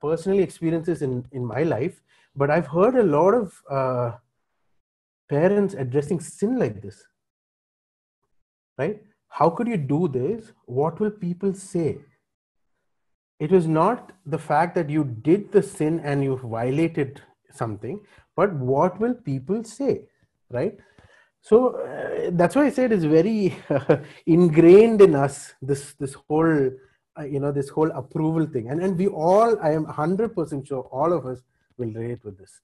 personally experiences in in my life, but I've heard a lot of uh, parents addressing sin like this. Right? How could you do this? What will people say? It was not the fact that you did the sin and you violated something, but what will people say? Right? So uh, that's why I said it's very ingrained in us this this whole uh, you know this whole approval thing, and and we all I am hundred percent sure all of us will relate with this,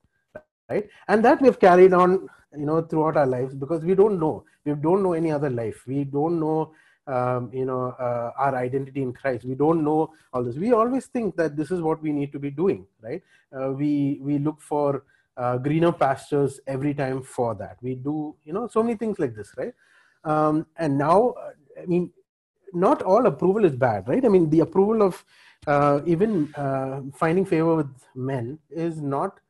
right? And that we've carried on you know throughout our lives because we don't know we don't know any other life we don't know um, you know uh, our identity in christ we don't know all this we always think that this is what we need to be doing right uh, we we look for uh, greener pastures every time for that. We do, you know, so many things like this, right? Um, and now, uh, I mean, not all approval is bad, right? I mean, the approval of uh, even uh, finding favor with men is not,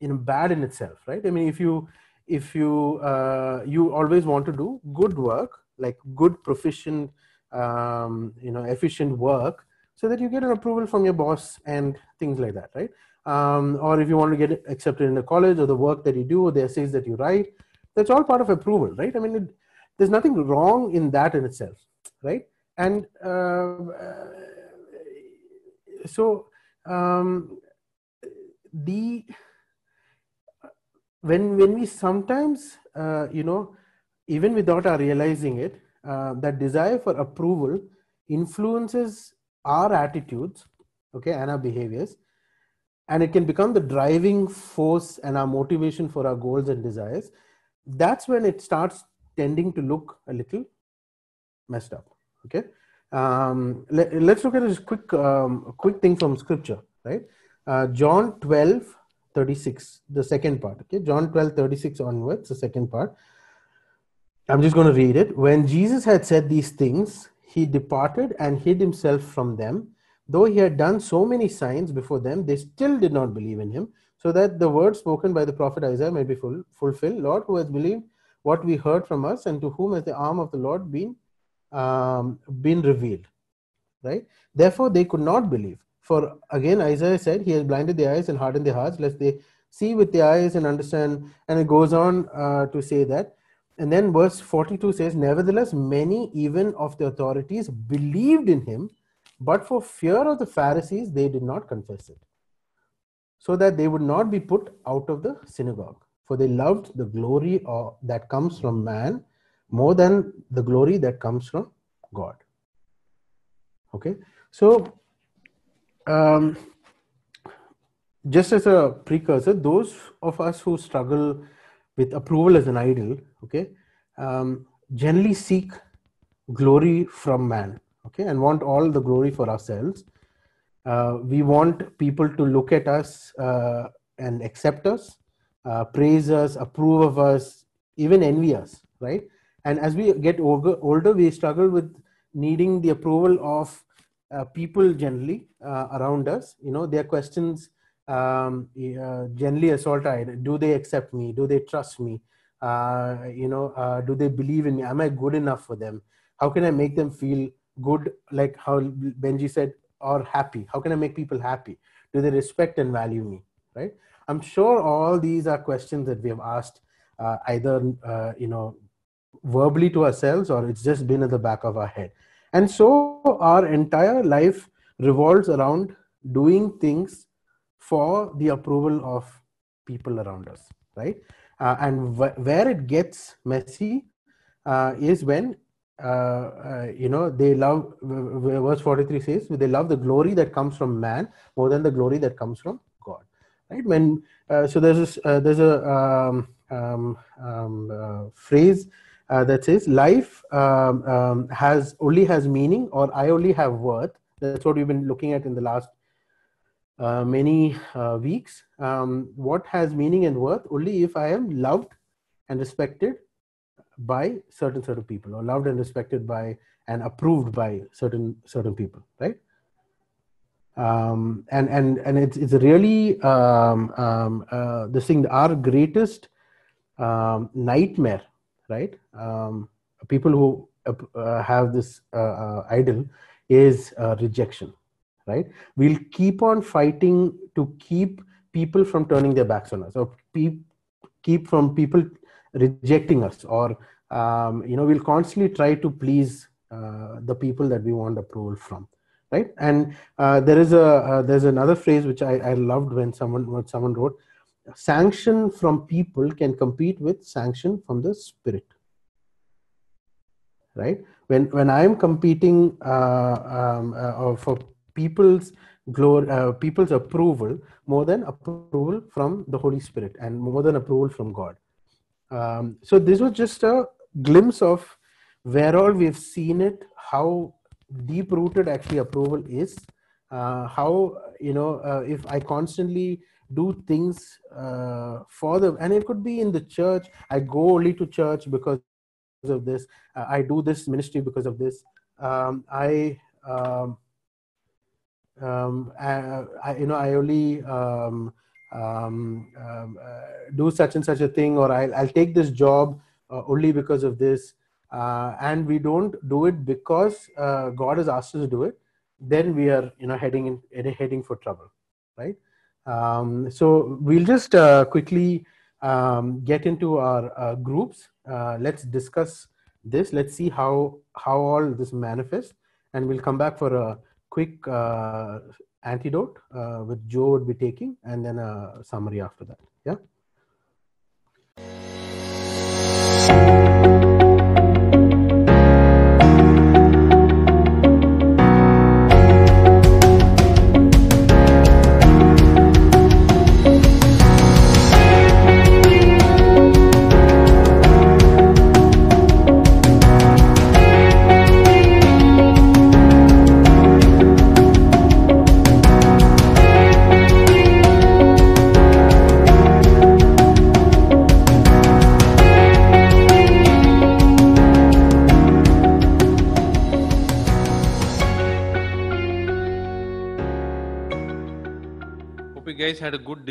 you know, bad in itself, right? I mean, if you if you uh, you always want to do good work, like good proficient, um, you know, efficient work, so that you get an approval from your boss and things like that, right? um, or if you want to get accepted in a college or the work that you do or the essays that you write that's all part of approval right i mean it, there's nothing wrong in that in itself right? And uh, so um, the when when we sometimes uh, you know even without our realizing it uh, that desire for approval influences our attitudes okay and our behaviors and it can become the driving force and our motivation for our goals and desires that's when it starts tending to look a little messed up okay? Um, let, us look at this quick um, quick thing from scripture right? Uh, john 12 36 the second part okay? John 12 36 onwards the second part. I'm just going to read it. When jesus had said these things he departed and hid himself from them. Though he had done so many signs before them, they still did not believe in him, so that the word spoken by the prophet Isaiah may be full, fulfilled. Lord, who has believed what we heard from us, and to whom has the arm of the Lord been um, been revealed? Right. Therefore, they could not believe. For again, Isaiah said, He has blinded their eyes and hardened their hearts, lest they see with their eyes and understand. And it goes on uh, to say that. And then verse 42 says, Nevertheless, many even of the authorities believed in him but for fear of the Pharisees, they did not confess it, so that they would not be put out of the synagogue. For they loved the glory of, that comes from man more than the glory that comes from God. Okay, so um, just as a precursor, those of us who struggle with approval as an idol, okay, um, generally seek glory from man okay and want all the glory for ourselves. Uh, we want people to look at us uh, and accept us uh, praise us approve of us even envy us right and as we get older, older we struggle with needing the approval of uh, people generally uh, around us. You know their questions um, uh, generally assault do they accept me? Do they trust me? You know do they believe in me? Am i good enough for them? How can i make them feel good like how benji said or happy? How can i make people happy? Do they respect and value me? Right? I'm sure all these are questions that we have asked uh, either uh, you know verbally to ourselves or it's just been at the back of our head. And so our entire life revolves around doing things for the approval of people around us right? Uh, and wh- where it gets messy uh, is when uh, uh, you know they love verse 43 says they love the glory that comes from man more than the glory that comes from god. Right? When uh, so there's this, uh, there's a um, um, um, phrase uh, that says life um, um, has only has meaning or i only have worth. That's what we've been looking at in the last many weeks. Um, what has meaning and worth? Only if i am loved and respected by certain sort of people or loved and respected by and approved by certain certain people right? Um, and and and it's it's really um, um, uh, this thing our greatest um, nightmare right um, people who uh, have this uh, uh, idol is uh, rejection right? We'll keep on fighting to keep people from turning their backs on us or pe- keep from people rejecting us or um, you know we'll constantly try to please uh, the people that we want approval from right and uh, there is a uh, there's another phrase which I, I loved when someone when someone wrote sanction from people can compete with sanction from the spirit. Right? When when i am competing uh, um, uh, for people's glory uh, people's approval more than approval from the holy spirit and more than approval from god. Um, so this was just a glimpse of where all we've seen it how deep rooted actually approval is uh, how you know uh, if i constantly do things uh, for them and it could be in the church. I go only to church because of this. Uh, i do this ministry because of this. Um, i um, um, I, I, you know i only um, um, um, uh, do such and such a thing or i'll, I'll take this job uh, only because of this. Uh, and we don't do it because uh, god has asked us to do it. Then we are you know heading in heading for trouble right um, so we'll just uh, quickly um, get into our uh, groups. Uh, let's discuss this. Let's see how how all this manifests, and we'll come back for a quick uh, antidote uh, which Joe would be taking, and then a summary after that. Yeah.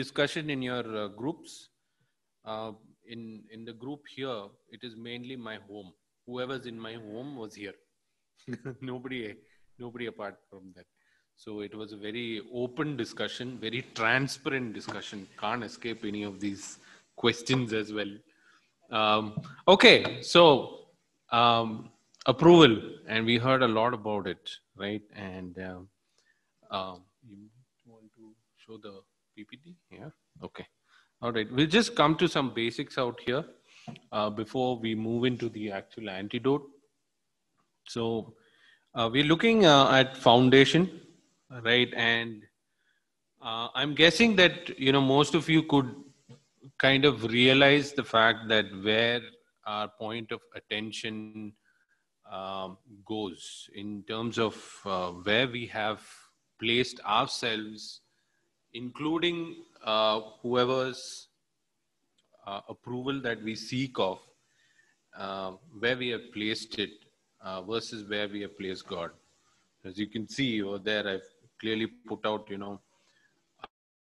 Discussion in your uh, groups. Uh, in in the group here, it is mainly my home. Whoever's in my home was here. nobody, nobody apart from that. So it was a very open discussion, very transparent discussion. Can't escape any of these questions as well. Um, okay, so um, approval, and we heard a lot about it, right? And um, um you want to show the PPT? Okay. All right. We'll just come to some basics out here uh, before we move into the actual antidote. So uh, we're looking uh, at foundation, right? And uh, I'm guessing that you know most of you could kind of realize the fact that where our point of attention um, goes in terms of uh, where we have placed ourselves including uh, whoever's uh, approval that we seek of, uh, where we have placed it uh, versus where we have placed God. As you can see over there, I've clearly put out, you know,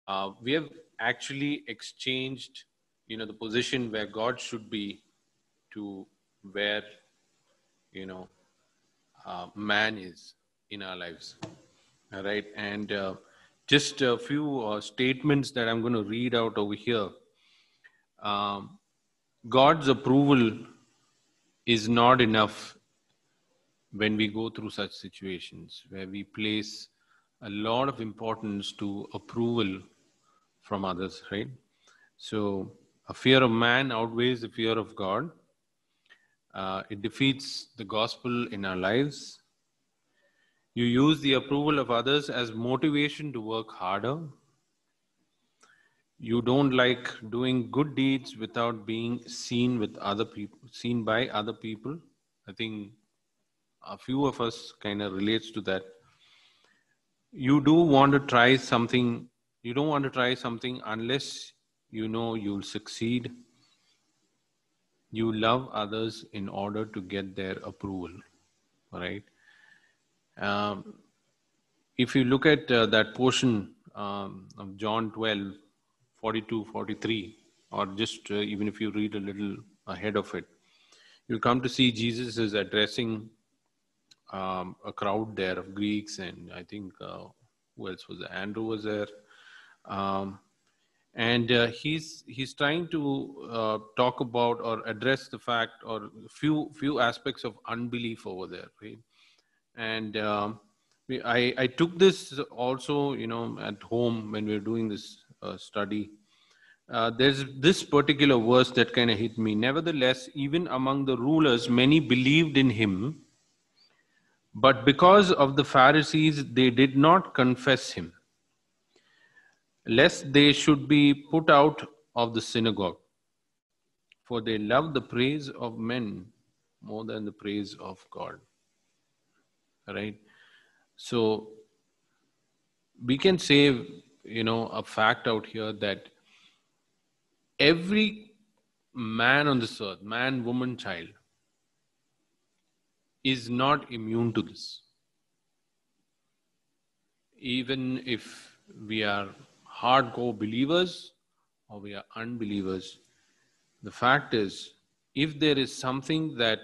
uh, we have actually exchanged, you know, the position where God should be to where, you know, uh, man is in our lives. All right. And just a few uh, statements that I'm going to read out over here. Um, God's approval is not enough when we go through such situations where we place a lot of importance to approval from others, right? So, a fear of man outweighs the fear of God. Uh, it defeats the gospel in our lives. You use the approval of others as motivation to work harder. You don't like doing good deeds without being seen with other people, seen by other people. I think a few of us kind of relates to that. You do want to try something. You don't want to try something unless you know you'll succeed. You love others in order to get their approval, right? Um, if you look at uh, that portion um, of John 12, 42, 43, or just uh, even if you read a little ahead of it, you'll come to see Jesus is addressing um, a crowd there of Greeks and I think uh, who else was there? Andrew was there. Um, and uh, he's he's trying to uh, talk about or address the fact or few few aspects of unbelief over there right and um, we, I, I took this also you know at home when we were doing this uh, study uh, there's this particular verse that kind of hit me nevertheless even among the rulers many believed in him but because of the pharisees they did not confess him lest they should be put out of the synagogue. For they love the praise of men more than the praise of God. Right? So we can say, you know, a fact out here that every man on this earth, man, woman, child, is not immune to this. Even if we are hardcore believers or we are unbelievers. The fact is, if there is something that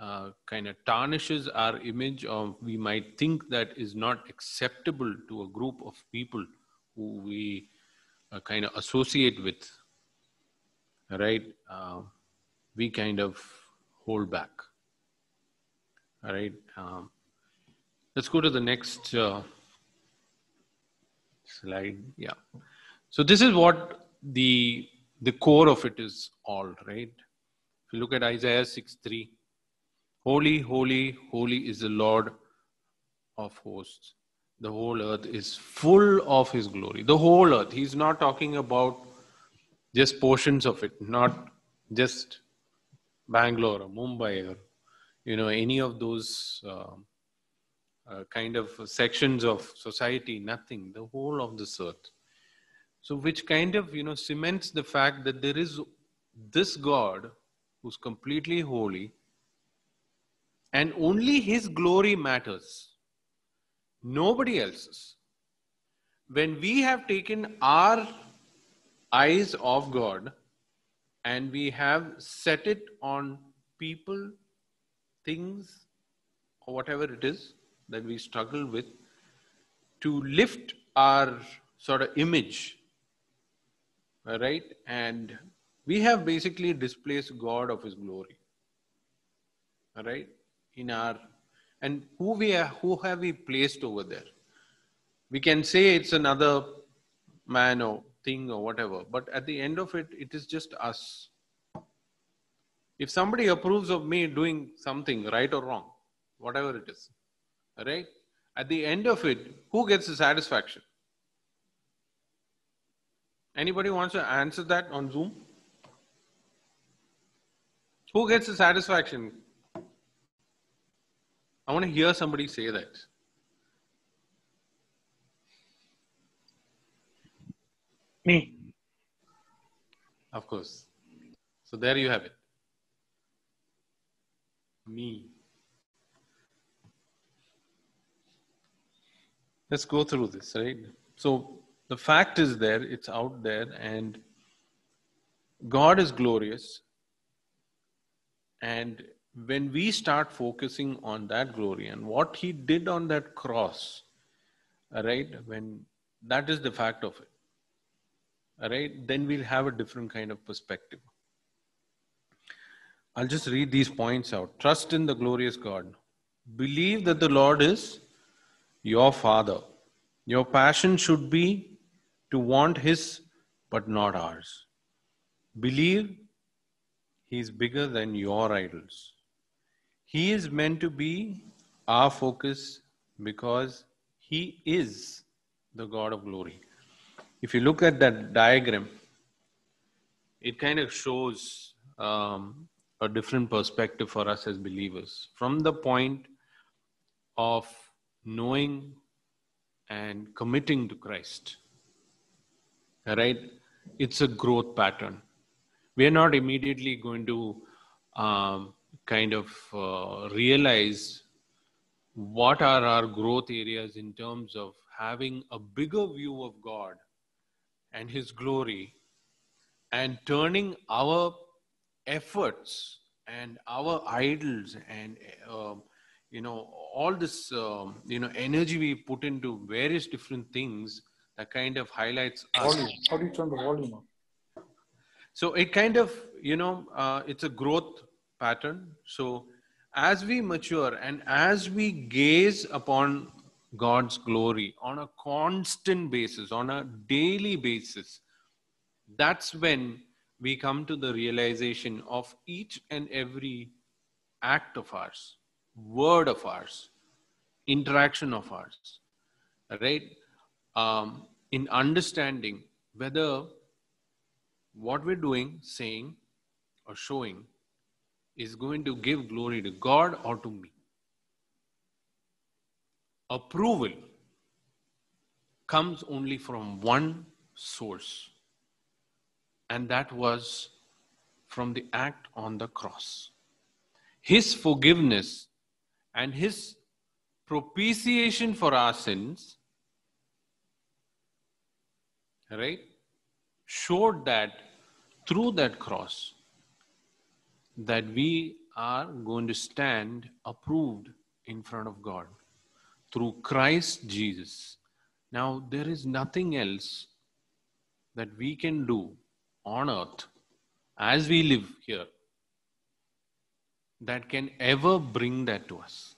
uh, kind of tarnishes our image, or we might think that is not acceptable to a group of people who we uh, kind of associate with, right? Uh, we kind of hold back. All right. Um, let's go to the next uh, slide yeah so this is what the the core of it is all right if you look at isaiah 6 3 holy holy holy is the lord of hosts. The whole earth is full of his glory. The whole earth. He's not talking about just portions of it not just bangalore or mumbai or you know any of those uh, uh, kind of sections of society, nothing, the whole of this earth. So, which kind of, you know, cements the fact that there is this God who's completely holy and only his glory matters, nobody else's. When we have taken our eyes off God and we have set it on people, things, or whatever it is, that we struggle with to lift our sort of image, right? And we have basically displaced God of His glory, all right? In our and who we are, who have we placed over there? We can say it's another man or thing or whatever, but at the end of it, it is just us. If somebody approves of me doing something right or wrong, whatever it is, right? At the end of it, who gets the satisfaction? Anybody wants to answer that on Zoom? Who gets the satisfaction? I want to hear somebody say that. Me. Of course. So there you have it. Me. let's go through this, right? So the fact is there, it's out there, and God is glorious. And when we start focusing on that glory and what He did on that cross, right, when that is the fact of it, right, then we'll have a different kind of perspective. I'll just read these points out. Trust in the glorious God. Believe that the Lord is your Father. Your passion should be to want His, but not ours. Believe He is bigger than your idols. He is meant to be our focus because He is the God of glory. If you look at that diagram, it kind of shows um, a different perspective for us as believers from the point of knowing and committing to Christ. Right? It's a growth pattern. We are not immediately going to um, kind of uh, realize what are our growth areas in terms of having a bigger view of God and His glory and turning our efforts and our idols and uh, you know, all this, um, you know, energy we put into various different things that kind of highlights us. How do you turn the volume up? So it kind of, you know, uh, it's a growth pattern. So as we mature and as we gaze upon God's glory on a constant basis, on a daily basis, that's when we come to the realization of each and every act of ours, word of ours, interaction of ours, right? Um, in understanding whether what we're doing, saying, or showing is going to give glory to God or to me. Approval comes only from one source, and that was from the act on the cross. His forgiveness and His propitiation for our sins, right, showed that through that cross, that we are going to stand approved in front of God through Christ Jesus. Now, there is nothing else that we can do on earth as we live here that can ever bring that to us.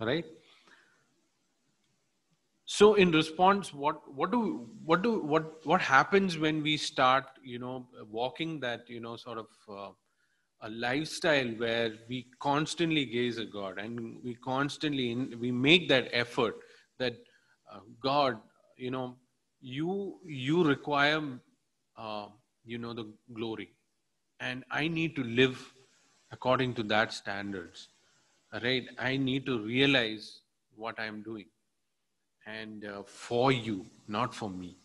Right? So, in response, what what do what do what what happens when we start, you know, walking that you know sort of uh, a lifestyle where we constantly gaze at God and we constantly we make that effort that uh, God, you know, you you require, uh, you know, the glory, and I need to live according to that standards, right? I need to realize what I'm doing, and uh, for you, not for me.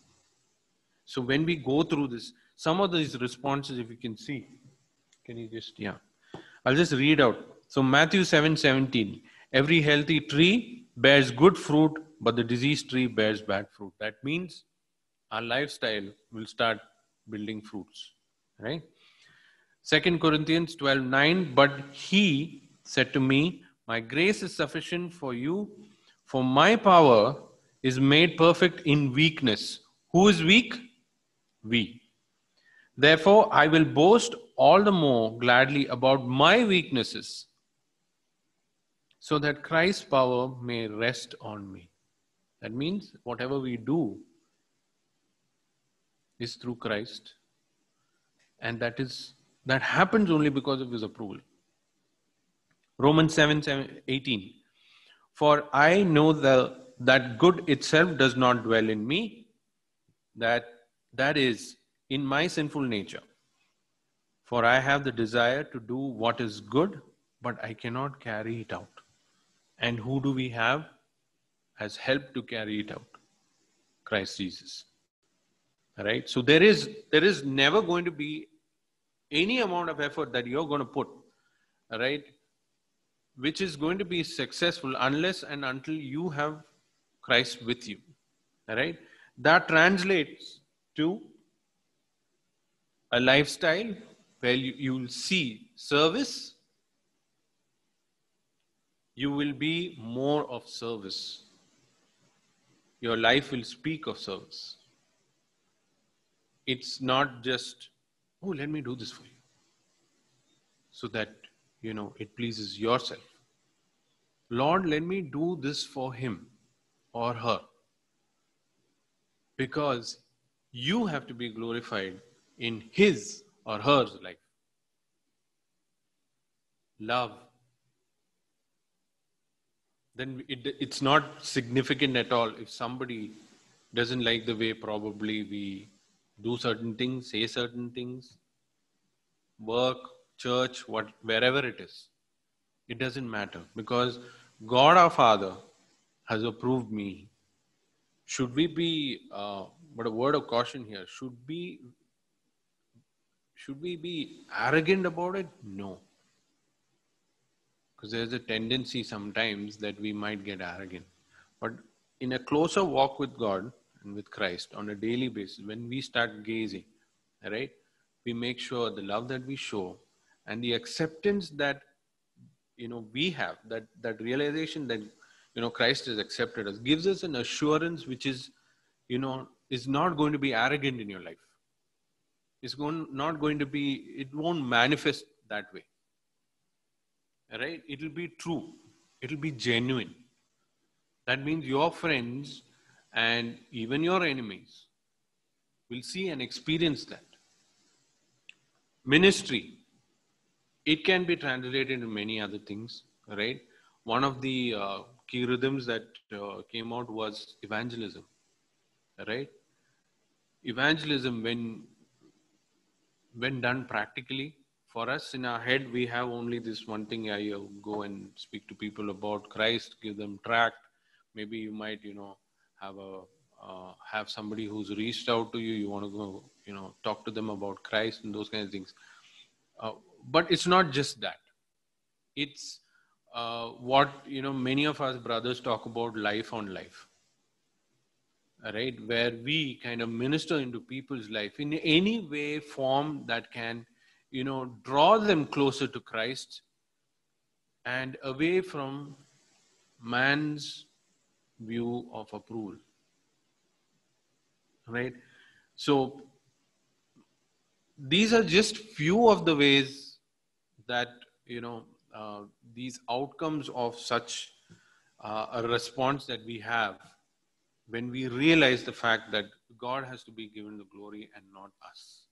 So when we go through this, some of these responses, if you can see, can you just, yeah. I'll just read out. So Matthew 7 17. Every healthy tree bears good fruit, but the diseased tree bears bad fruit. That means our lifestyle will start building fruits. Right? Second Corinthians 12 9. But he said to me, My grace is sufficient for you, for my power is made perfect in weakness. Who is weak? We. Therefore, I will boast all the more gladly about my weaknesses, so that Christ's power may rest on me. That means whatever we do is through Christ, and that is that happens only because of his approval. Romans 7, 7 18. For I know the, that good itself does not dwell in me, that that is in my sinful nature. For I have the desire to do what is good, but I cannot carry it out. And who do we have as help to carry it out? Christ Jesus. All right. So there is there is never going to be any amount of effort that you're going to put, right, which is going to be successful unless and until you have Christ with you. All right. That translates to a lifestyle where you, you will see service, you will be more of service. Your life will speak of service. It's not just, oh, let me do this for you. So that, you know, it pleases yourself. Lord, let me do this for him or her. Because you have to be glorified in his or her life. Love. Then it, it's not significant at all if somebody doesn't like the way probably we do certain things, say certain things, work, church, what, wherever it is. It doesn't matter because God our Father has approved me. Should we be, uh, but a word of caution here, should be should we be arrogant about it? No. Because there's a tendency sometimes that we might get arrogant. But in a closer walk with God and with Christ on a daily basis, when we start gazing, right, we make sure the love that we show and the acceptance that you know we have that that realization that you know christ has accepted us gives us an assurance which is you know is not going to be arrogant in your life. It's going not going to be it won't manifest that way. Right? It'll be true. It'll be genuine. That means your friends and even your enemies will see and experience that. Ministry it can be translated into many other things right? One of the uh, key rhythms that uh, came out was evangelism right? Evangelism when when done practically for us in our head we have only this one thing i uh, go and speak to people about christ give them tract. Maybe you might you know have a uh, have somebody who's reached out to you you want to go you know talk to them about christ and those kinds of things. Uh, but it's not just that. It's uh, what you know many of us brothers talk about life on life right? Where we kind of minister into people's life in any way form that can you know draw them closer to christ and away from man's view of approval right? So these are just few of the ways that you know uh, these outcomes of such uh, a response that we have when we realize the fact that god has to be given the glory and not us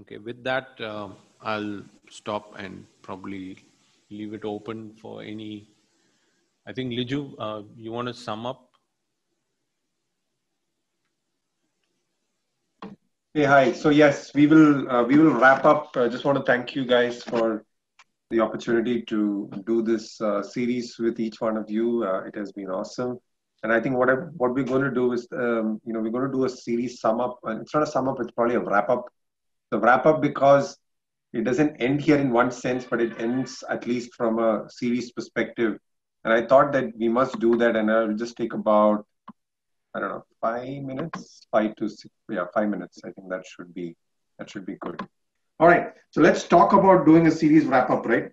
okay with that uh, i'll stop and probably leave it open for any i think liju uh, you want to sum up Hey, hi. So yes, we will uh, we will wrap up. I just want to thank you guys for the opportunity to do this uh, series with each one of you. Uh, it has been awesome, and I think what I, what we're going to do is, um, you know, we're going to do a series sum up. And it's not a sum up; it's probably a wrap up. The wrap up because it doesn't end here in one sense, but it ends at least from a series perspective. And I thought that we must do that, and I'll just take about I don't know, five minutes, five to six, yeah, five minutes. I think that should be that should be good. All right, so let's talk about doing a series wrap up, right?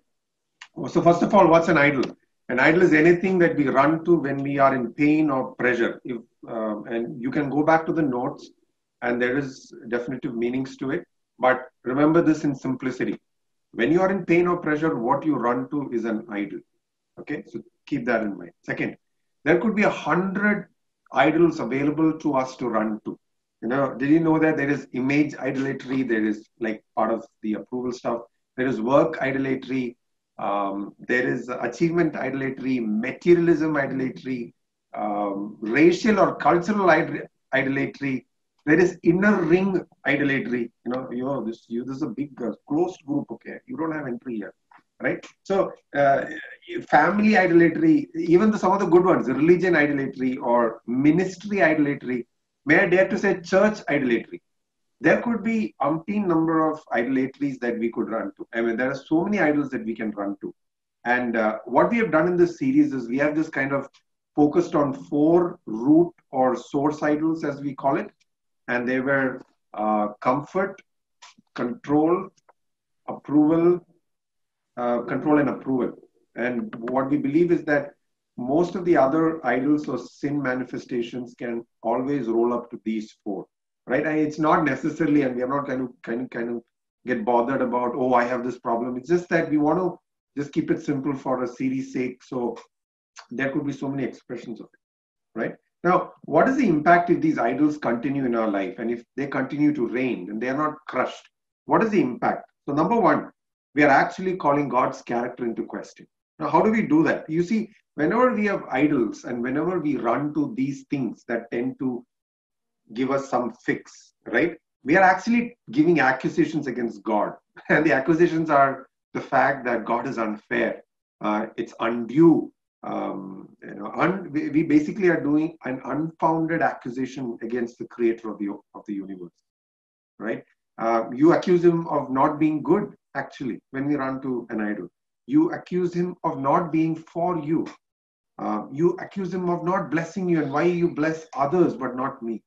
So first of all, what's an idol? An idol is anything that we run to when we are in pain or pressure. If um, and you can go back to the notes, and there is definitive meanings to it. But remember this in simplicity. When you are in pain or pressure, what you run to is an idol. Okay, so keep that in mind. Second, there could be a hundred idols available to us to run to. You know, did you know that there is image idolatry? There is like part of the approval stuff. There is work idolatry. Um, there is achievement idolatry, materialism idolatry, um, racial or cultural idolatry. There is inner ring idolatry. You know, you know this. You this is a big uh, closed group. Okay, you don't have entry here right? So uh, family idolatry, even the, some of the good ones, religion idolatry or ministry idolatry, may I dare to say church idolatry. There could be umpteen number of idolatries that we could run to. I mean, there are so many idols that we can run to. And uh, what we have done in this series is we have just kind of focused on four root or source idols, as we call it. And they were uh, comfort, control, approval, uh, control and approval. And what we believe is that most of the other idols or sin manifestations can always roll up to these four, right? And it's not necessarily, and we are not kind of kind of kind of get bothered about, oh, I have this problem. It's just that we want to just keep it simple for a series sake. So there could be so many expressions of it, right? Now, what is the impact if these idols continue in our life and if they continue to reign and they are not crushed? What is the impact? So, number one, we are actually calling God's character into question. Now, how do we do that? You see, whenever we have idols and whenever we run to these things that tend to give us some fix, right? We are actually giving accusations against God. And the accusations are the fact that God is unfair, uh, it's undue. Um, you know, un- we, basically are doing an unfounded accusation against the creator of the, of the universe, right? Uh, you accuse him of not being good actually, when we run to an idol. You accuse him of not being for you. Uh, you accuse him of not blessing you and why you bless others but not me.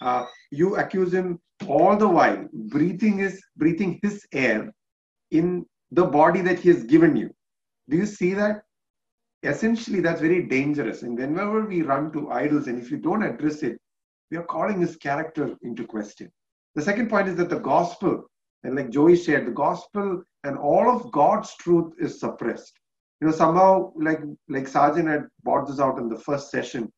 Uh, you accuse him all the while breathing his breathing his air in the body that he has given you. Do you see that? Essentially, that's very dangerous. And whenever we run to idols, and if you don't address it, we are calling his character into question. The second point is that the gospel, and like Joey shared, the gospel and all of God's truth is suppressed. You know, somehow, like like Sargent had brought this out in the first session,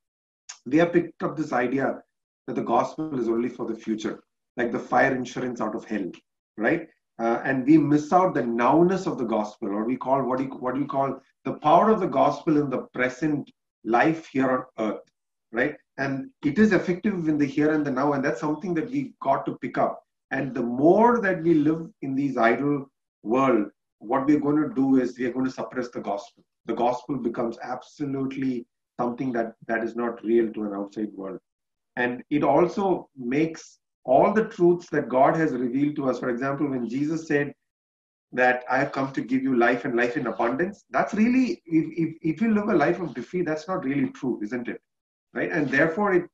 we have picked up this idea that the gospel is only for the future, like the fire insurance out of hell, right? Uh, and we miss out the nowness of the gospel, or we call what do you, what do you call the power of the gospel in the present life here on earth, right? And it is effective in the here and the now, and that's something that we got to pick up. And the more that we live in these idol world, what we're going to do is we are going to suppress the gospel. The gospel becomes absolutely something that that is not real to an outside world, and it also makes all the truths that God has revealed to us. For example, when Jesus said that I have come to give you life and life in abundance, that's really, if, if, if you live a life of defeat, that's not really true, isn't it? Right? And therefore, it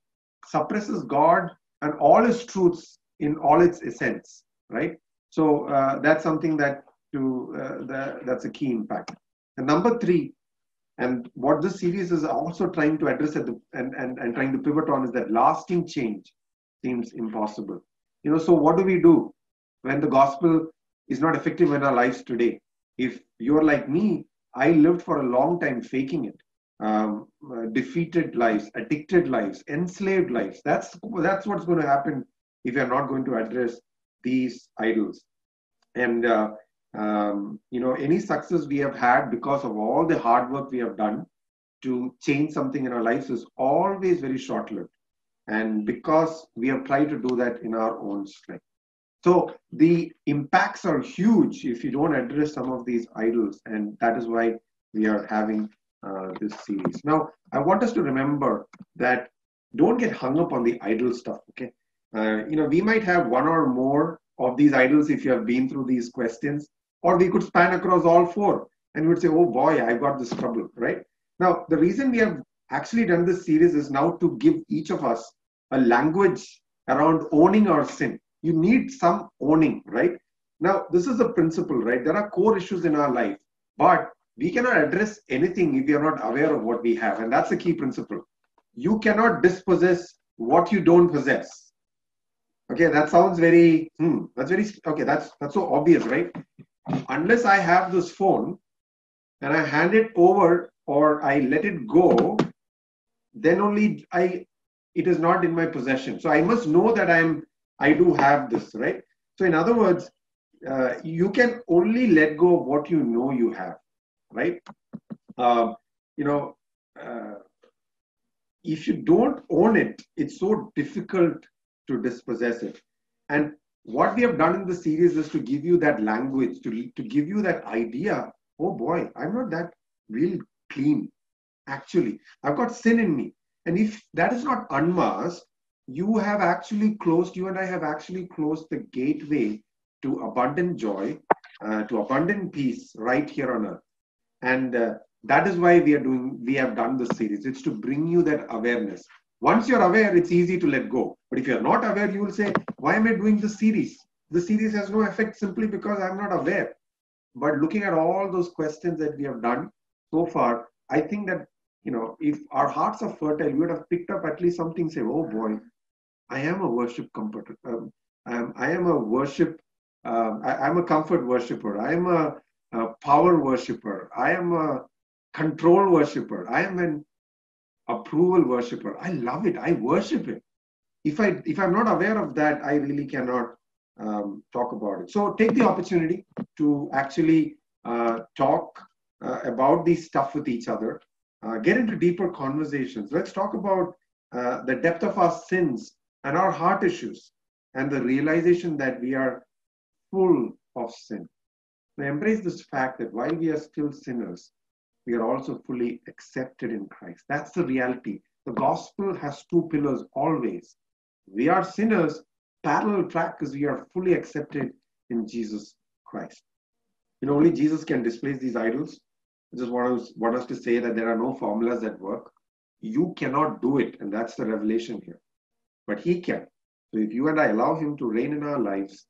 suppresses God and all his truths in all its essence, right? So uh, that's something that to uh, that's a key impact. And number three, and what this series is also trying to address the, and, and, and trying to pivot on is that lasting change seems impossible. You know, so what do we do when the gospel is not effective in our lives today? If you're like me, I lived for a long time faking it. Um, uh, defeated lives, addicted lives, enslaved lives. That's that's what's going to happen if you're not going to address these idols. And uh, um, you know, any success we have had because of all the hard work we have done to change something in our lives is always very short-lived and because we have tried to do that in our own strength. So the impacts are huge if you don't address some of these idols, and that is why we are having uh, this series. Now, I want us to remember that don't get hung up on the idol stuff. Okay, uh, you know we might have one or more of these idols if you have been through these questions, or we could span across all four, and we would say, "Oh boy, I've got this trouble." Right now, the reason we have actually done this series is now to give each of us a language around owning our sin. You need some owning, right? Now, this is a principle, right? There are core issues in our life, but we cannot address anything if we are not aware of what we have. And that's the key principle. You cannot dispossess what you don't possess. Okay, that sounds very, hmm, that's very, okay, that's, that's so obvious, right? Unless I have this phone and I hand it over or I let it go, then only I it is not in my possession. So I must know that I'm I do have this, right? So in other words, uh, you can only let go of what you know you have, right? Uh, you know, uh, if you don't own it, it's so difficult to dispossess it. And what we have done in the series is to give you that language, to, to give you that idea. Oh boy, I'm not that real clean. Actually, I've got sin in me. And if that is not unmasked, you have actually closed, you and I have actually closed the gateway to abundant joy, uh, to abundant peace right here on earth. And uh, that is why we are doing, we have done this series. It's to bring you that awareness. Once you're aware, it's easy to let go. But if you're not aware, you will say, why am I doing this series? The series has no effect simply because I'm not aware. But looking at all those questions that we have done so far, I think that you know, if our hearts are fertile, we would have picked up at least something, say, oh boy, I am a worship comforter. Um, I, am, I am a worship, uh, I, am a comfort worshiper. I am a, a, power worshiper. I am a control worshiper. I am an approval worshiper. I love it. I worship it. If I if I'm not aware of that, I really cannot um, talk about it. So take the opportunity to actually uh, talk uh, about these stuff with each other uh, get into deeper conversations. Let's talk about uh, the depth of our sins and our heart issues and the realization that we are full of sin. Embrace this fact that while we are still sinners, we are also fully accepted in Christ. That's the reality. The gospel has two pillars always. We are sinners, parallel track because we are fully accepted in Jesus Christ. You know, only Jesus can displace these idols. I just want us, want us to say that there are no formulas that work. You cannot do it, and that's the revelation here. But He can. So if you and I allow Him to reign in our lives,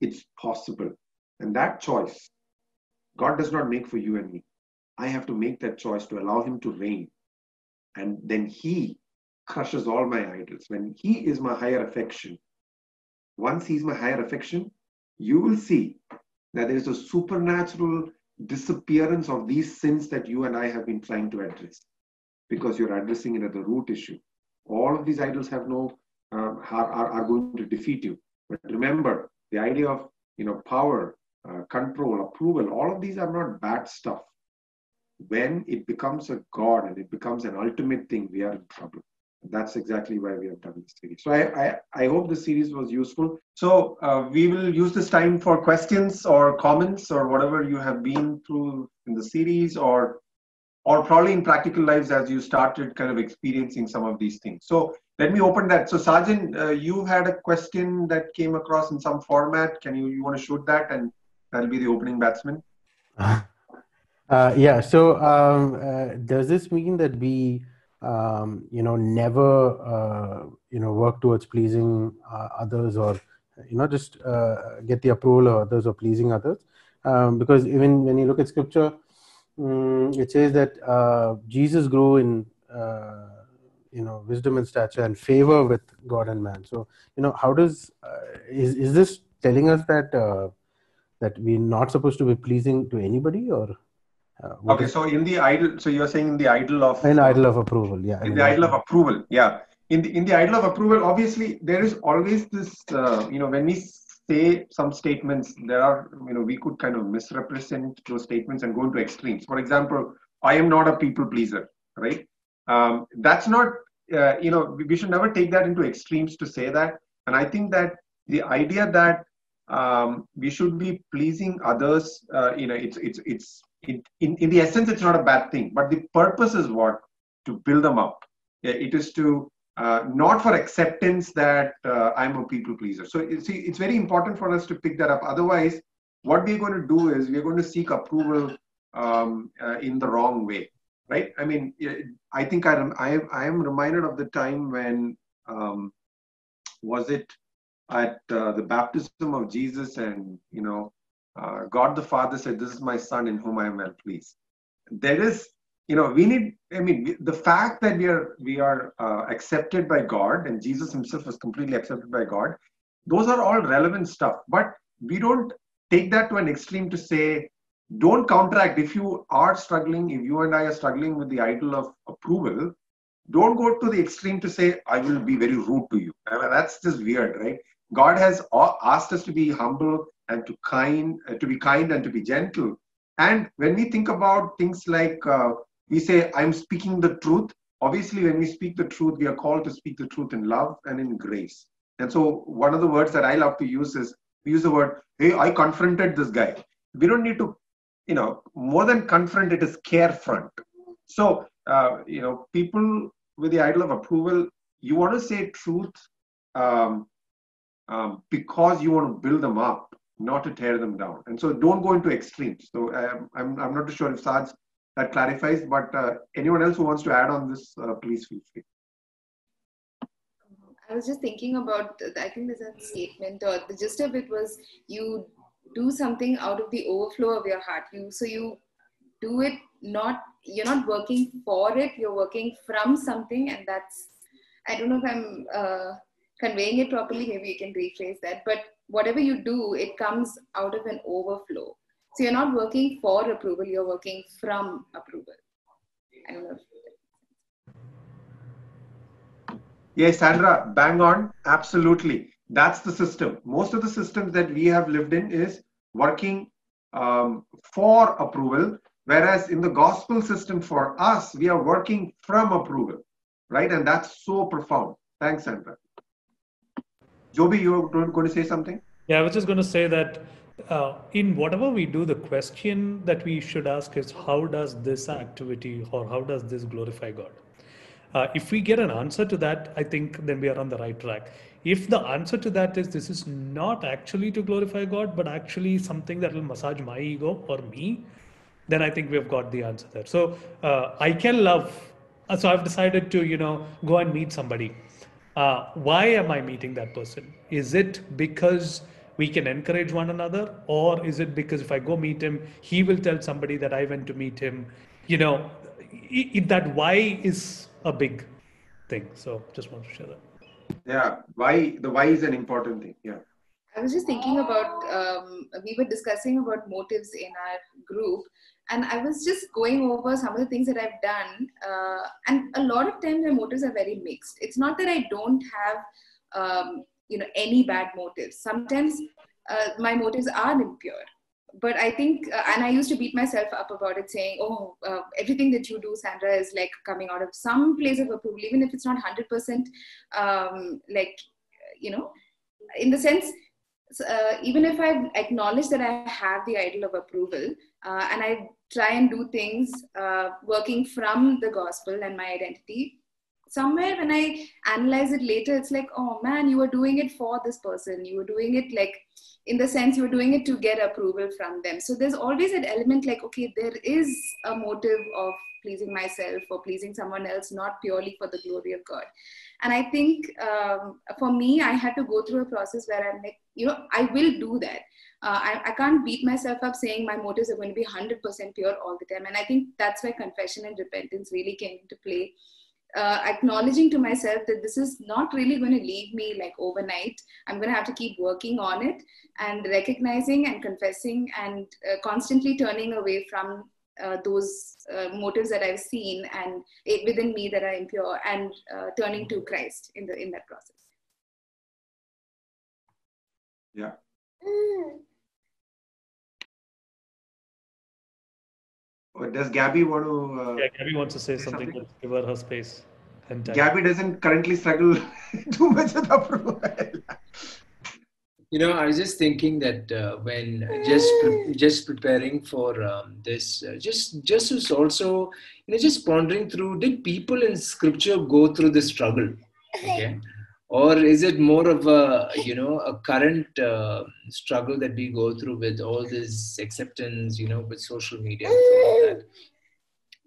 it's possible. And that choice God does not make for you and me. I have to make that choice to allow Him to reign. And then He crushes all my idols. When He is my higher affection, once He's my higher affection, you will see that there is a supernatural disappearance of these sins that you and I have been trying to address because you're addressing it at the root issue. All of these idols have no uh, are, are, are going to defeat you. But remember, the idea of you know power, uh, control, approval, all of these are not bad stuff. When it becomes a god and it becomes an ultimate thing, we are in trouble. That's exactly why we have done this series. So I, I, I hope the series was useful. So uh, we will use this time for questions or comments or whatever you have been through in the series or or probably in practical lives as you started kind of experiencing some of these things. So let me open that. So Sarjan, uh, you had a question that came across in some format. Can you you want to shoot that and that'll be the opening batsman? Uh, yeah. So um, uh, does this mean that we, um, you know, never, uh, you know, work towards pleasing uh, others or, you know, just uh, get the approval of others or pleasing others? Um, because even when you look at scripture, um, it says that uh, Jesus grew in, you know, wisdom and stature and favor with God and man. So, you know, how does, is, is this telling us that, that we're not supposed to be pleasing to anybody or? Uh, okay, is, so in the idol, so you're saying in the idol of an idol of approval, yeah. In the idol of approval, yeah. In the in the idol of approval, obviously there is always this, uh, you know, when we say some statements, there are, you know, we could kind of misrepresent those statements and go into extremes. For example, I am not a people pleaser, right? Um, that's not, uh, you know, we should never take that into extremes to say that. And I think that the idea that um, we should be pleasing others, uh, you know, it's it's it's in, in, in the essence, it's not a bad thing, but the purpose is what? To build them up. It is to uh, not for acceptance that uh, I'm a people pleaser. So you see, it's very important for us to pick that up. Otherwise, what we're going to do is we're going to seek approval um, uh, in the wrong way, right? I mean, I think I, I, I am reminded of the time when um, was it at uh, the baptism of Jesus, and you know, uh, God the Father said, This is my son in whom I am well pleased. There is, you know, we need, I mean, the fact that we are we are uh, accepted by God and Jesus himself was completely accepted by God, those are all relevant stuff. But we don't take that to an extreme to say, don't counteract. If you are struggling, if you and I are struggling with the idol of approval, don't go to the extreme to say, I will be very rude to you. I mean, that's just weird, right? God has asked us to be humble and to kind, uh, to be kind and to be gentle. And when we think about things like uh, we say, I'm speaking the truth. Obviously, when we speak the truth, we are called to speak the truth in love and in grace. And so, one of the words that I love to use is we use the word, "Hey, I confronted this guy." We don't need to, you know, more than confront. It is care front. So, uh, you know, people with the idol of approval, you want to say truth um, um, because you want to build them up not to tear them down. And so don't go into extremes. So um, I'm, I'm not too sure if Saj that clarifies, but uh, anyone else who wants to add on this, uh, please feel free. I was just thinking about, I think there's a statement or the gist of it was you do something out of the overflow of your heart. You So you do it not, you're not working for it, you're working from something and that's, I don't know if I'm uh, conveying it properly, maybe you can rephrase that, but whatever you do, it comes out of an overflow. So you're not working for approval, you're working from approval. I don't know. Yes, Sandra, bang on. Absolutely. That's the system. Most of the systems that we have lived in is working um, for approval, whereas in the gospel system for us, we are working from approval, right? And that's so profound. Thanks, Sandra. Joby, you were going to say something? Yeah, I was just going to say that uh, in whatever we do, the question that we should ask is how does this activity or how does this glorify God? Uh, if we get an answer to that, I think then we are on the right track. If the answer to that is this is not actually to glorify God, but actually something that will massage my ego or me, then I think we've got the answer there. So uh, I can love. So I've decided to, you know, go and meet somebody uh, why am I meeting that person? Is it because we can encourage one another or is it because if i go meet him he will tell somebody that i went to meet him you know i i- that why is a big thing so just want to share that Yeah, why the why is an important thing. Yeah. I was just thinking about, um, we were discussing about motives in our group, and I was just going over some of the things that I've done. Uh, and a lot of times, my motives are very mixed. It's not that I don't have, um, you know, any bad motives. Sometimes uh, my motives are impure. But I think, uh, and I used to beat myself up about it, saying, "Oh, uh, everything that you do, Sandra, is like coming out of some place of approval, even if it's not hundred percent, um, like, you know, in the sense uh, even if I acknowledge that I have the idol of approval uh, and I try and do things uh, working from the gospel and my identity, somewhere when I analyze it later, it's like, oh man, you were doing it for this person. You were doing it like, in the sense, you were doing it to get approval from them. So there's always an element like, okay, there is a motive of pleasing myself or pleasing someone else, not purely for the glory of God. And I think um, for me, I had to go through a process where I'm like, you know, I will do that. Uh, I, I can't beat myself up saying my motives are going to be 100% pure all the time. And I think that's where confession and repentance really came into play. Uh, acknowledging to myself that this is not really going to leave me like overnight. I'm going to have to keep working on it and recognizing and confessing and uh, constantly turning away from uh, those uh, motives that I've seen and it, within me that are impure and uh, turning to Christ in the in that process. Yeah. Oh, Does Gabby want to? Uh, yeah gabby wants to say Say something something? let's give her her space and time. Gabby doesn't currently struggle too much with approval. You know, I was just thinking that uh, when just pre- just preparing for um, this, uh, just just was also you know just pondering through: did people in Scripture go through this struggle? Okay, or is it more of a you know a current uh, struggle that we go through with all this acceptance, you know, with social media and?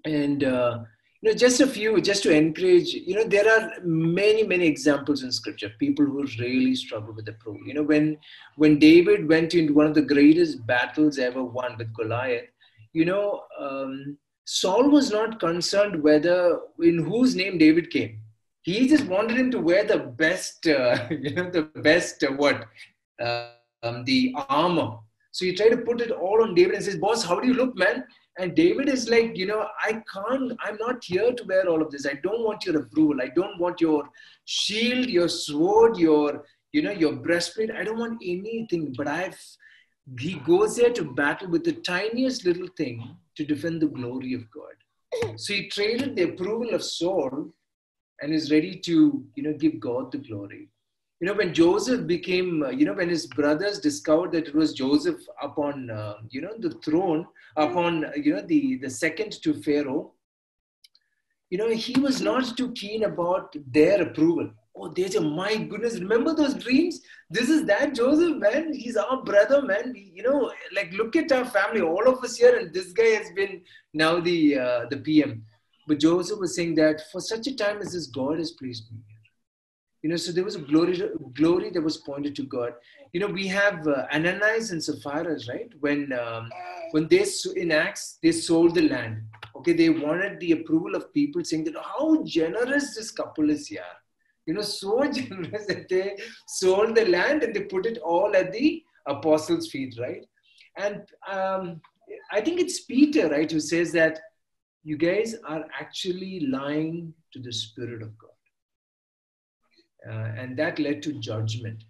And uh, you know, just a few, just to encourage. You know, there are many, many examples in Scripture. People who really struggle with approval. You know, when when David went into one of the greatest battles ever won with Goliath, you know, um, Saul was not concerned whether in whose name David came. He just wanted him to wear the best, uh, you know, the best uh, what, uh, um, the armor. So he tried to put it all on David and says, "Boss, how do you look, man?" And David is like, you know, I can't, I'm not here to wear all of this. I don't want your approval. I don't want your shield, your sword, your, you know, your breastplate. I don't want anything. But I've, he goes there to battle with the tiniest little thing to defend the glory of God. So he traded the approval of Saul and is ready to, you know, give God the glory. You know, when Joseph became, uh, you know, when his brothers discovered that it was Joseph upon, uh, you know, the throne, upon, uh, you know, the, the second to Pharaoh, you know, he was not too keen about their approval. Oh, there's a, my goodness, remember those dreams? This is that Joseph, man. He's our brother, man. We, you know, like look at our family, all of us here, and this guy has been now the uh, the PM. But Joseph was saying that for such a time as this, God has placed me here. You know, so there was a glory, glory that was pointed to God. You know, we have uh, Ananias and Sapphira, right? When um, when they in Acts they sold the land. Okay, they wanted the approval of people, saying that how generous this couple is here. You know, so generous that they sold the land and they put it all at the apostles' feet, right? And um, I think it's Peter, right, who says that you guys are actually lying to the Spirit of God. Uh, and that led to judgment.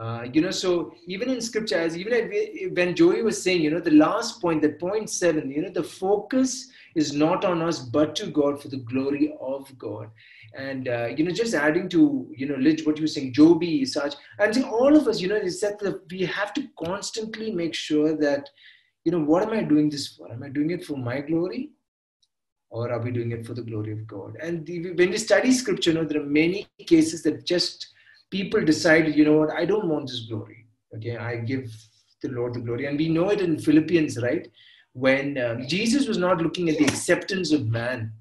Uh, you know, so even in scripture, as even when Joey was saying, you know, the last point, the point seven, you know, the focus is not on us but to God for the glory of God. And uh, you know, just adding to you know, Lidge, what you were saying, Joby, such, and saying all of us, you know, is that we have to constantly make sure that, you know, what am I doing this for? Am I doing it for my glory? Or are we doing it for the glory of God? And the, when we study scripture, you know, there are many cases that just people decided, you know what, I don't want this glory. Okay, I give the Lord the glory. And we know it in Philippians, right? When um, Jesus was not looking at the acceptance of man,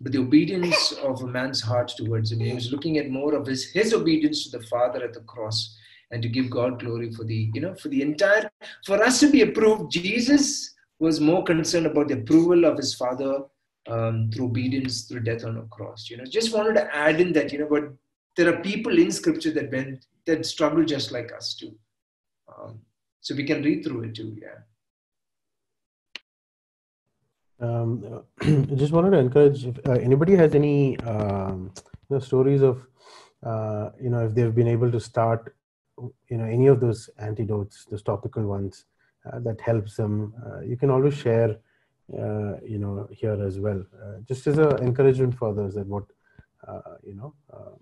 but the obedience of a man's heart towards him. He was looking at more of his, his obedience to the Father at the cross. and to give God glory for the, you know, for the entire, for us to be approved. Jesus was more concerned about the approval of his Father um, through obedience, through death on a cross. You know, just wanted to add in that, you know, but there are people in Scripture that went that struggle just like us too. Um, so we can read through it too. Yeah. Um, I just wanted to encourage if uh, anybody has any um, you know, stories of uh, you know if they've been able to start you know any of those antidotes, those topical ones uh, that helps them. Uh, you can always share you know here as well, uh, just as an encouragement for others that what you know. Um,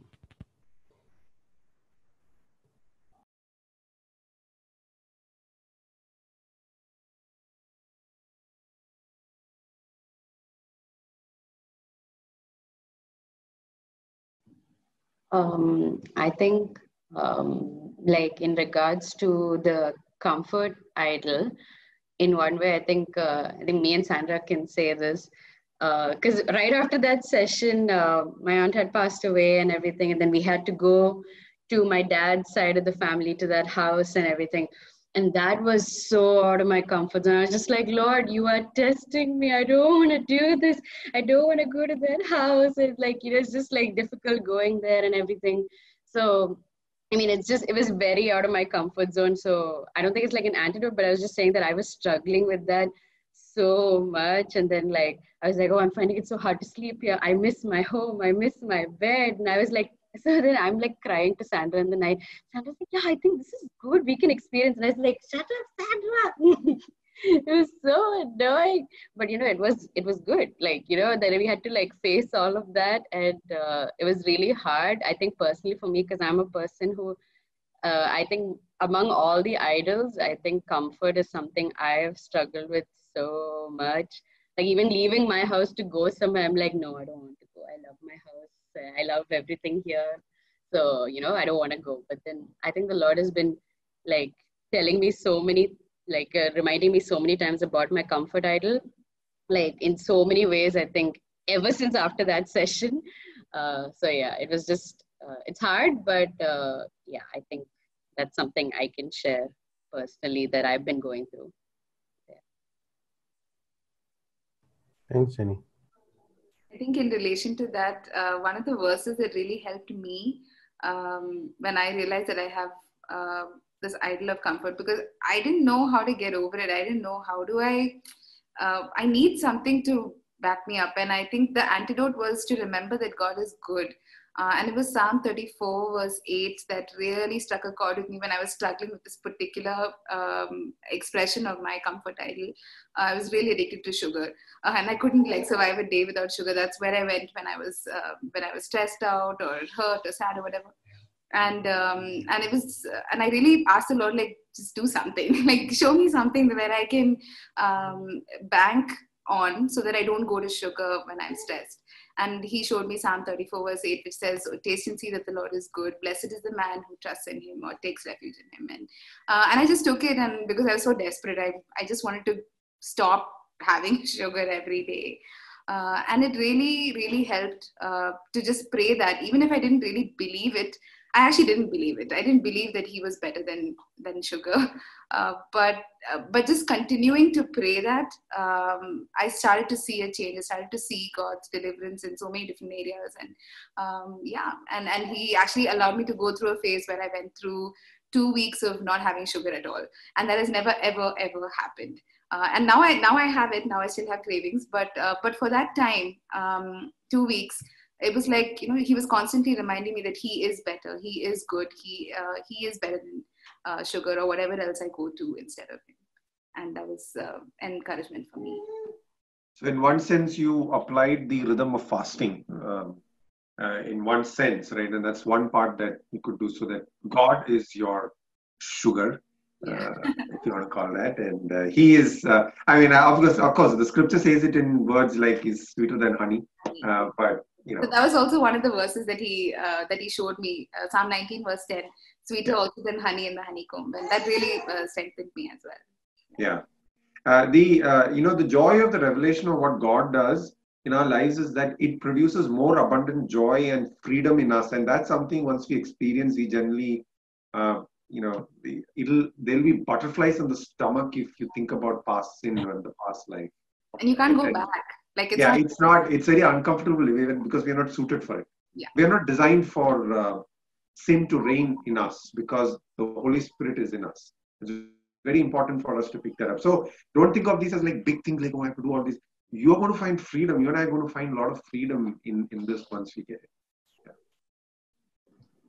Um, I think, um, like in regards to the comfort idol, in one way, I think uh, I think me and Sandra can say this because uh, right after that session, uh, my aunt had passed away and everything, and then we had to go to my dad's side of the family to that house and everything and that was so out of my comfort zone. I was just like, Lord, you are testing me. I don't want to do this. I don't want to go to that house. It's like, you know, it's just like difficult going there and everything. So, I mean, it's just, it was very out of my comfort zone. So, I don't think it's like an antidote, but I was just saying that I was struggling with that so much. And then, like, I was like, oh, I'm finding it so hard to sleep here. I miss my home. I miss my bed. And I was like, so then I'm like crying to Sandra in the night. Sandra's like, yeah, I think this is good. We can experience. And I was like, shut up, Sandra. it was so annoying, but you know, it was it was good. Like you know, then we had to like face all of that, and uh, it was really hard. I think personally for me, because I'm a person who, uh, I think among all the idols, I think comfort is something I've struggled with so much. Like even leaving my house to go somewhere, I'm like, no, I don't want to go. I love my house I love everything here. So, you know, I don't want to go. But then I think the Lord has been like telling me so many, like uh, reminding me so many times about my comfort idol, like in so many ways, I think ever since after that session. Uh, so, yeah, it was just, uh, it's hard, but uh, yeah, I think that's something I can share personally that I've been going through. Yeah. Thanks, Jenny. I think in relation to that, uh, one of the verses that really helped me um, when I realized that I have uh, this idol of comfort because I didn't know how to get over it. I didn't know how do I. Uh, I need something to back me up, and I think the antidote was to remember that God is good. Uh, and it was Psalm 34, verse 8, that really struck a chord with me when I was struggling with this particular um, expression of my comfort idol. Uh, I was really addicted to sugar, uh, and I couldn't like survive a day without sugar. That's where I went when I was uh, when I was stressed out or hurt or sad or whatever. And um, and it was and I really asked the Lord like just do something like show me something where I can um, bank on so that I don't go to sugar when I'm stressed. And he showed me Psalm 34, verse 8, which says, Taste and see that the Lord is good. Blessed is the man who trusts in him or takes refuge in him. And, uh, and I just took it, and because I was so desperate, I, I just wanted to stop having sugar every day. Uh, and it really, really helped uh, to just pray that, even if I didn't really believe it, I actually didn't believe it. I didn't believe that he was better than than sugar. Uh, but uh, but just continuing to pray that, um, I started to see a change. I started to see God's deliverance in so many different areas, and um, yeah, and and He actually allowed me to go through a phase where I went through two weeks of not having sugar at all, and that has never ever ever happened. Uh, and now I now I have it. Now I still have cravings, but uh, but for that time, um, two weeks it was like you know he was constantly reminding me that he is better he is good he uh, he is better than uh, sugar or whatever else i go to instead of him and that was uh, encouragement for me so in one sense you applied the rhythm of fasting um, uh, in one sense right and that's one part that you could do so that god is your sugar uh, if you want to call that. And uh, he is, uh, I mean, of course, of course, the scripture says it in words like he's sweeter than honey. Uh, but you know. So that was also one of the verses that he uh, that he showed me, uh, Psalm 19 verse 10, sweeter yeah. also than honey in the honeycomb, and that really uh, strengthened me as well. Yeah, uh, the uh, you know the joy of the revelation of what God does in our lives is that it produces more abundant joy and freedom in us, and that's something once we experience, we generally uh, you know, it'll there'll be butterflies in the stomach if you think about past sin and the past life. And you can't go back. Like it's yeah, not, it's not. It's very uncomfortable even because we are not suited for it. Yeah. We are not designed for uh, sin to reign in us because the Holy Spirit is in us. It's very important for us to pick that up. So don't think of these as like big things like oh I have to do all this. You're going to find freedom. You and I are going to find a lot of freedom in in this once we get it.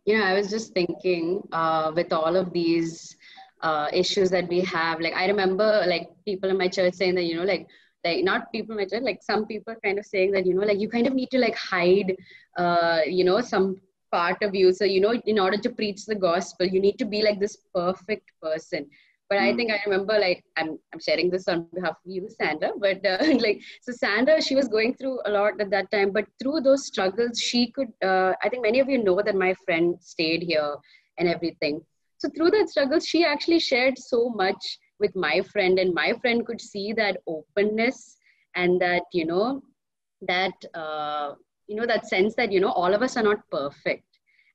you know i was just thinking uh, with all of these uh, issues that we have like i remember like people in my church saying that you know like like not people my like some people kind of saying that you know like you kind of need to like hide uh, you know some part of you so you know in order to preach the gospel you need to be like this perfect person but I Mm. think I remember like I'm I'm sharing this on behalf of you, Sandra. But uh, like so, Sandra, she was going through a lot at that time. But through those struggles, she could. Uh, I think many of you know that my friend stayed here and everything. So through that struggle, she actually shared so much with my friend, and my friend could see that openness and that you know that uh, you know that sense that you know all of us are not perfect,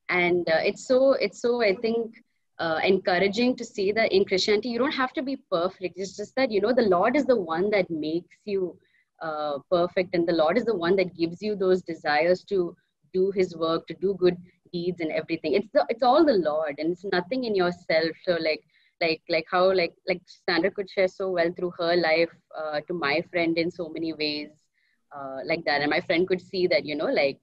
and uh, it's so it's so I think uh, encouraging to see that in Christianity, you don't have to be perfect. It's just that, you know, the Lord is the one that makes you uh, perfect, and the Lord is the one that gives you those desires to do His work, to do good deeds and everything. It's the, it's all the Lord, and it's nothing in yourself. So, like, like, like how, like, like Sandra could share so well through her life uh, to my friend in so many ways, uh, like that, and my friend could see that, you know, like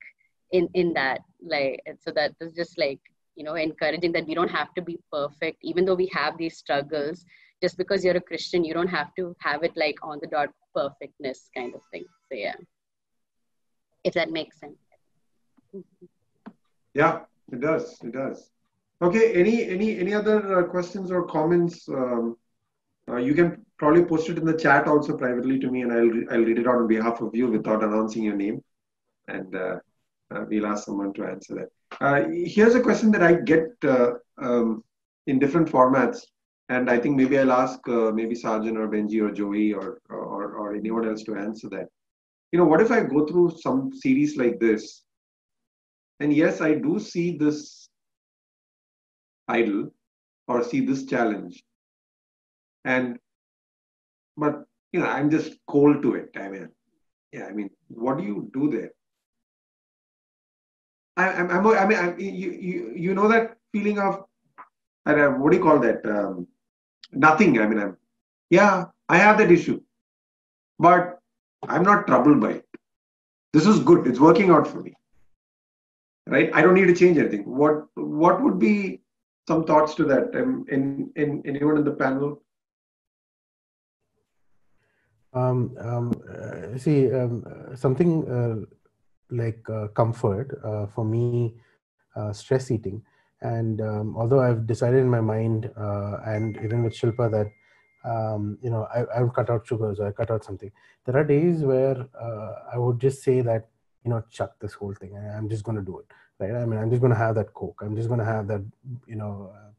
in in that, like, so that was just like you know encouraging that we don't have to be perfect. Even though we have these struggles just because you're a christian you don't have to have it like on the dot perfectness kind of thing. So yeah. If that makes sense. Yeah, it does. It does. Okay. Any any any other uh, questions or comments? Um, uh, you can probably post it in the chat also privately to me, and I'll re- I'll read it out on behalf of you without announcing your name, and uh, uh, we'll ask someone to answer that. Uh, here's a question that I get uh, um, in different formats, and I think maybe I'll ask maybe Sarjan or Benji or Joey or, or or anyone else to answer that. You know, what if I go through some series like this? And yes, I do see this idol or see this challenge. And, but, you know, I'm just cold to it. I mean, yeah, I mean, what do you do there? I, I'm, I'm, I mean, I, you, you, you know that feeling of, uh, what do you call that? Um, nothing. I mean, I'm, yeah, I have that issue, but I'm not troubled by it. This is good. It's working out for me right i don't need to change anything what what would be some thoughts to that um, in in anyone in the panel Um, um, uh, see, um, uh, something uh, like uh, comfort uh, for me, uh, stress eating. And um, although I've decided in my mind, and even with Shilpa, that um, you know I, I would cut out sugars or I cut out something. There are days where I would just say that you know chuck this whole thing. I'm just going to do it, right? I mean, I'm just going to have that Coke. I'm just going to have that, you know, uh,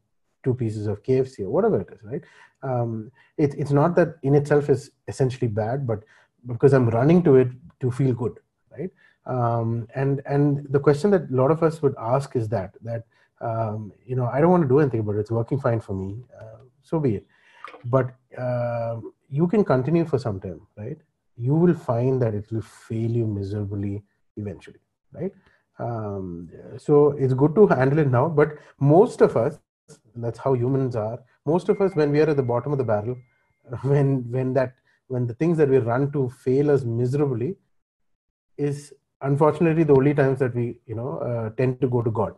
two pieces of KFC or whatever it is, right? Um, it, it's not that in itself is essentially bad, but because I'm running to it to feel good, right? Um, and and the question that a lot of us would ask is that that um, you know I don't want to do anything, but it's working fine for me. Uh, so be it. But uh, you can continue for some time, right? You will find that it will fail you miserably eventually, right? Um, so it's good to handle it now, but most of us, that's how humans are. Most of us, when we are at the bottom of the barrel, when when that when the things that we run to fail us miserably, is unfortunately the only times that we you know uh, tend to go to God,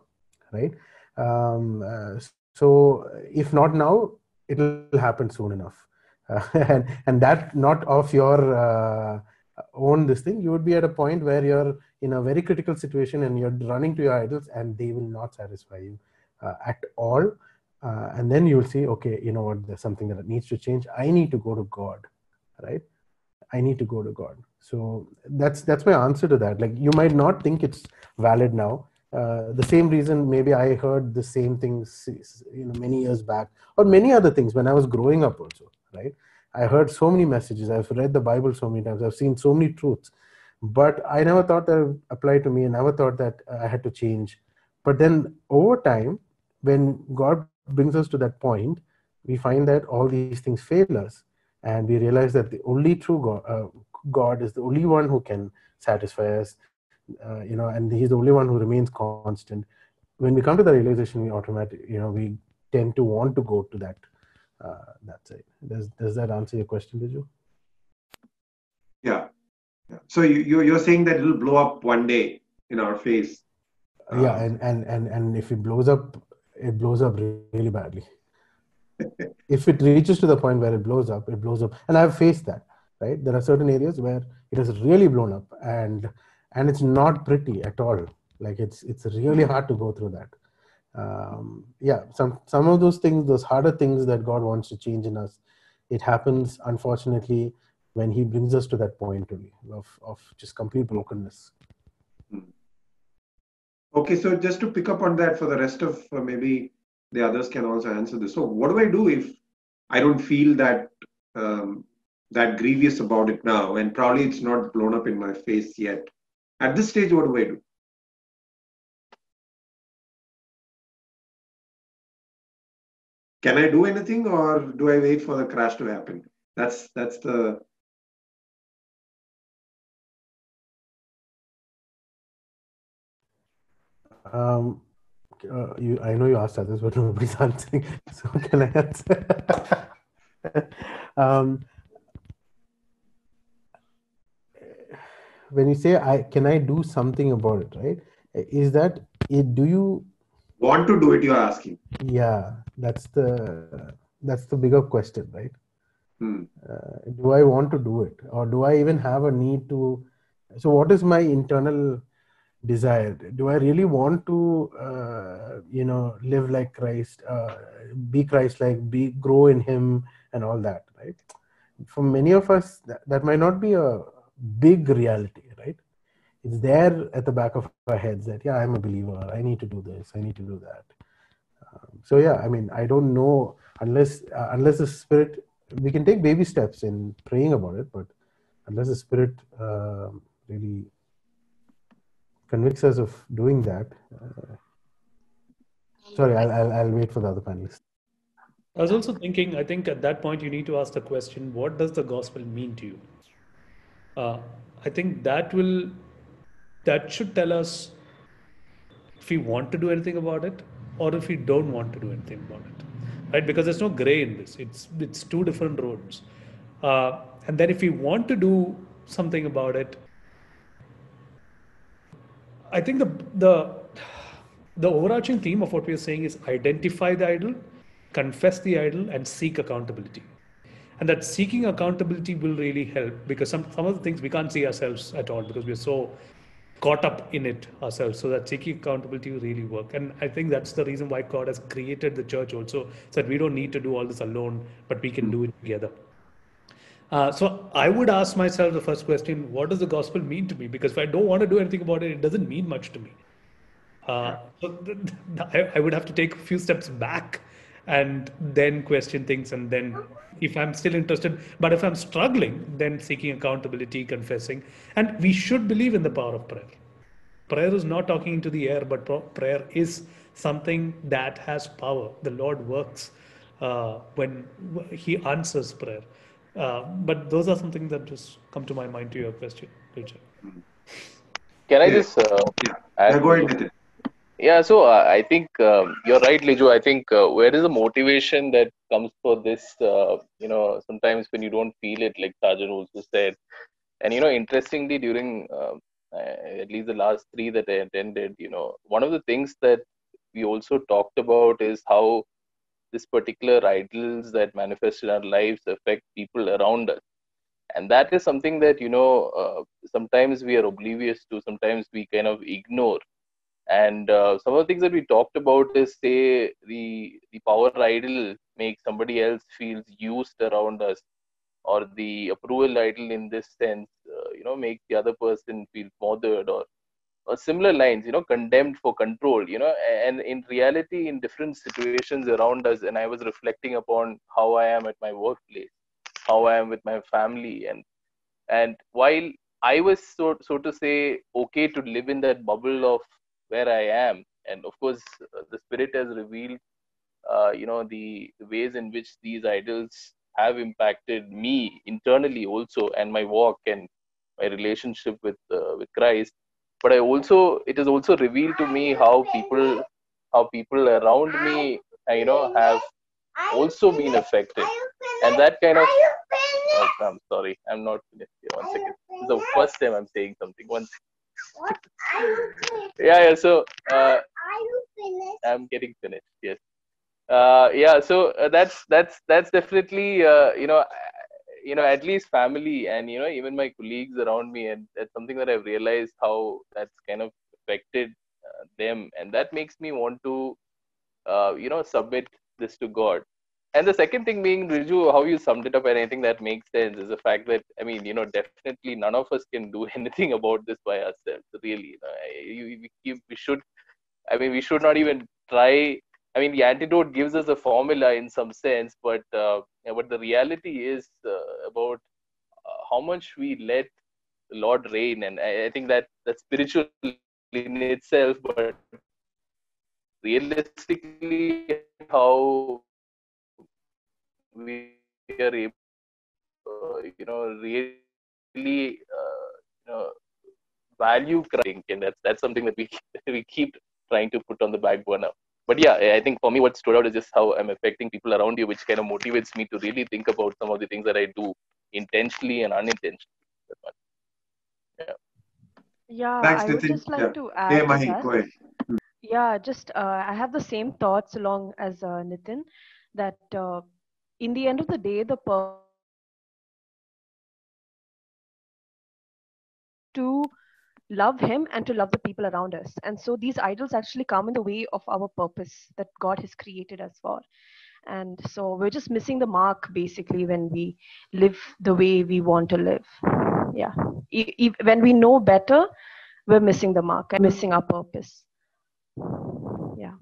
right? Um, uh, so if not now, it'll happen soon enough, uh, and and that not of your uh, own this thing. You would be at a point where you're in a very critical situation and you're running to your idols, and they will not satisfy you uh, at all. Uh, and then you'll see, okay, you know what? There's something that needs to change. I need to go to God, right? I need to go to God. So that's that's my answer to that. Like you might not think it's valid now. Uh, the same reason maybe I heard the same things you know many years back, or many other things when I was growing up also. Right? I heard so many messages. I've read the Bible so many times. I've seen so many truths, but I never thought that apply to me. I never thought that I had to change. But then over time, when God brings us to that point, we find that all these things fail us, and we realize that the only true God, uh, God is the only one who can satisfy us, uh, you know, and He's the only one who remains constant. When we come to the realization, we automatically, you know, we tend to want to go to that uh, side. Does does that answer your question, Biju? Yeah. yeah. So you, you you're saying that it'll blow up one day in our face. yeah, and and and and if it blows up, it blows up really badly. if it reaches to the point where it blows up, it blows up, and I've faced that. Right, there are certain areas where it has really blown up, and and it's not pretty at all. Like it's it's really hard to go through that. Um, yeah, some some of those things, those harder things that God wants to change in us, it happens unfortunately when He brings us to that point really of of just complete brokenness. Okay, so just to pick up on that for the rest of uh, maybe the others can also answer this. So, what do I do if I don't feel that um, that grievous about it now, and probably it's not blown up in my face yet? At this stage, what do I do? Can I do anything, or do I wait for the crash to happen? That's that's the Um, uh, you, I know you asked others, but nobody's answering. So can I answer? um, when you say I can I do something about it, right? Is that it? Do you want to do it? You're asking. Yeah, that's the that's the bigger question, right? Hmm. Uh, do I want to do it, or do I even have a need to? So, what is my internal desire. Do i really want to uh, you know live like christ uh, be christ like be grow in him and all that right? For many of us that, that might not be a big reality right? It's there at the back of our heads that yeah i'm a believer i need to do this i need to do that. Um, so yeah i mean i don't know unless uh, unless the spirit we can take baby steps in praying about it but unless the spirit um, really convicts us of doing that. Uh, sorry, I'll, I'll, I'll wait for the other panelists. I was also thinking, I think at that point you need to ask the question, what does the gospel mean to you? Uh, I think that will, that should tell us if we want to do anything about it or if we don't want to do anything about it, right? Because there's no gray in this. It's it's two different roads. Uh, and then if we want to do something about it, I think the the the overarching theme of what we are saying is identify the idol, confess the idol, and seek accountability. And that seeking accountability will really help because some, some of the things we can't see ourselves at all because we're so caught up in it ourselves. So that seeking accountability will really work. And I think that's the reason why God has created the church also, so that we don't need to do all this alone, but we can do it together. Uh, so I would ask myself the first question: What does the gospel mean to me? Because if I don't want to do anything about it, it doesn't mean much to me. Uh, so th- th- I, I would have to take a few steps back and then question things, and then if I'm still interested, but if I'm struggling, then seeking accountability, confessing, and we should believe in the power of prayer. Prayer is not talking into the air, but prayer is something that has power. The Lord works uh, when He answers prayer. Uh, but those are something that just come to my mind to your question, Richard. Can I just uh, yeah. yeah, go ahead with it. Yeah, so uh, I think um, you're right, Liju. I think uh, where is the motivation that comes for this? Uh, you know, sometimes when you don't feel it, like Sajan also said, and you know, interestingly, during um, at least the last three that I attended, you know, one of the things that we also talked about is how this particular idols that manifest in our lives affect people around us. And that is something that you know uh, sometimes we are oblivious to sometimes we kind of ignore. And uh, some of the things that we talked about is say the the power idol makes somebody else feels used around us or the approval idol in this sense uh, you know make the other person feel bothered or or similar lines you know condemned for control you know and in reality in different situations around us and i was reflecting upon how i am at my workplace how i am with my family and and while i was so so to say okay to live in that bubble of where i am and of course the spirit has revealed uh, you know the, the ways in which these idols have impacted me internally also and my walk and my relationship with uh, with Christ but I also it has also revealed to me how people how people around me uh, you know have also been affected. And that kind of oh, I'm sorry. I'm not finished here. One second. Is the first time I'm saying something. One yeah yeah so uh, I'm getting finished yes. Uh, yeah so uh, that's that's that's definitely uh, you know you know at least family and you know even my colleagues around me and that's something that i've realized how that's kind of affected uh, them. And that makes me want to uh, you know submit this to god. And the second thing being Riju, how you summed it up and i think that makes sense is the fact that i mean you know definitely none of us can do anything about this by ourselves really. You know, we, we, we should i mean we should not even try I mean, the antidote gives us a formula in some sense, but uh, but the reality is uh, about uh, how much we let Lord reign, and I, I, think that that's spiritual in itself, but realistically, how we are able, uh, you know, really, you know, value crying, and that's that's something that we we keep trying to put on the back burner but yeah, I think for me, what stood out is just how I'm affecting people around you, which kind of motivates me to really think about some of the things that I do intentionally and unintentionally. Yeah. Yeah, Thanks, I would just like yeah. to add. Hey, Mahi, go ahead. Yeah, just uh, I have the same thoughts along as uh, Nitin that uh, in the end of the day, the per- to love him and to love the people around us. And so these idols actually come in the way of our purpose that god has created us for. And so we're just missing the mark basically when we live the way we want to live. Yeah. E- e- when we know better we're missing the mark and missing our purpose. Yeah.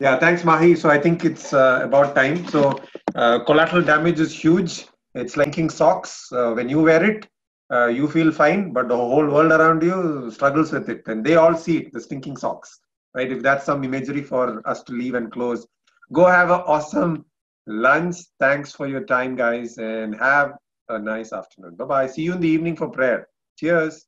Yeah thanks mahi. So i think it's uh, about time. So uh, collateral damage is huge. It's like socks uh, when you wear it uh, you feel fine, but the whole world around you struggles with it. And they all see it, the stinking socks, right? If that's some imagery for us to leave and close, go have an awesome lunch. Thanks for your time, guys, and have a nice afternoon. Bye bye. See you in the evening for prayer. Cheers.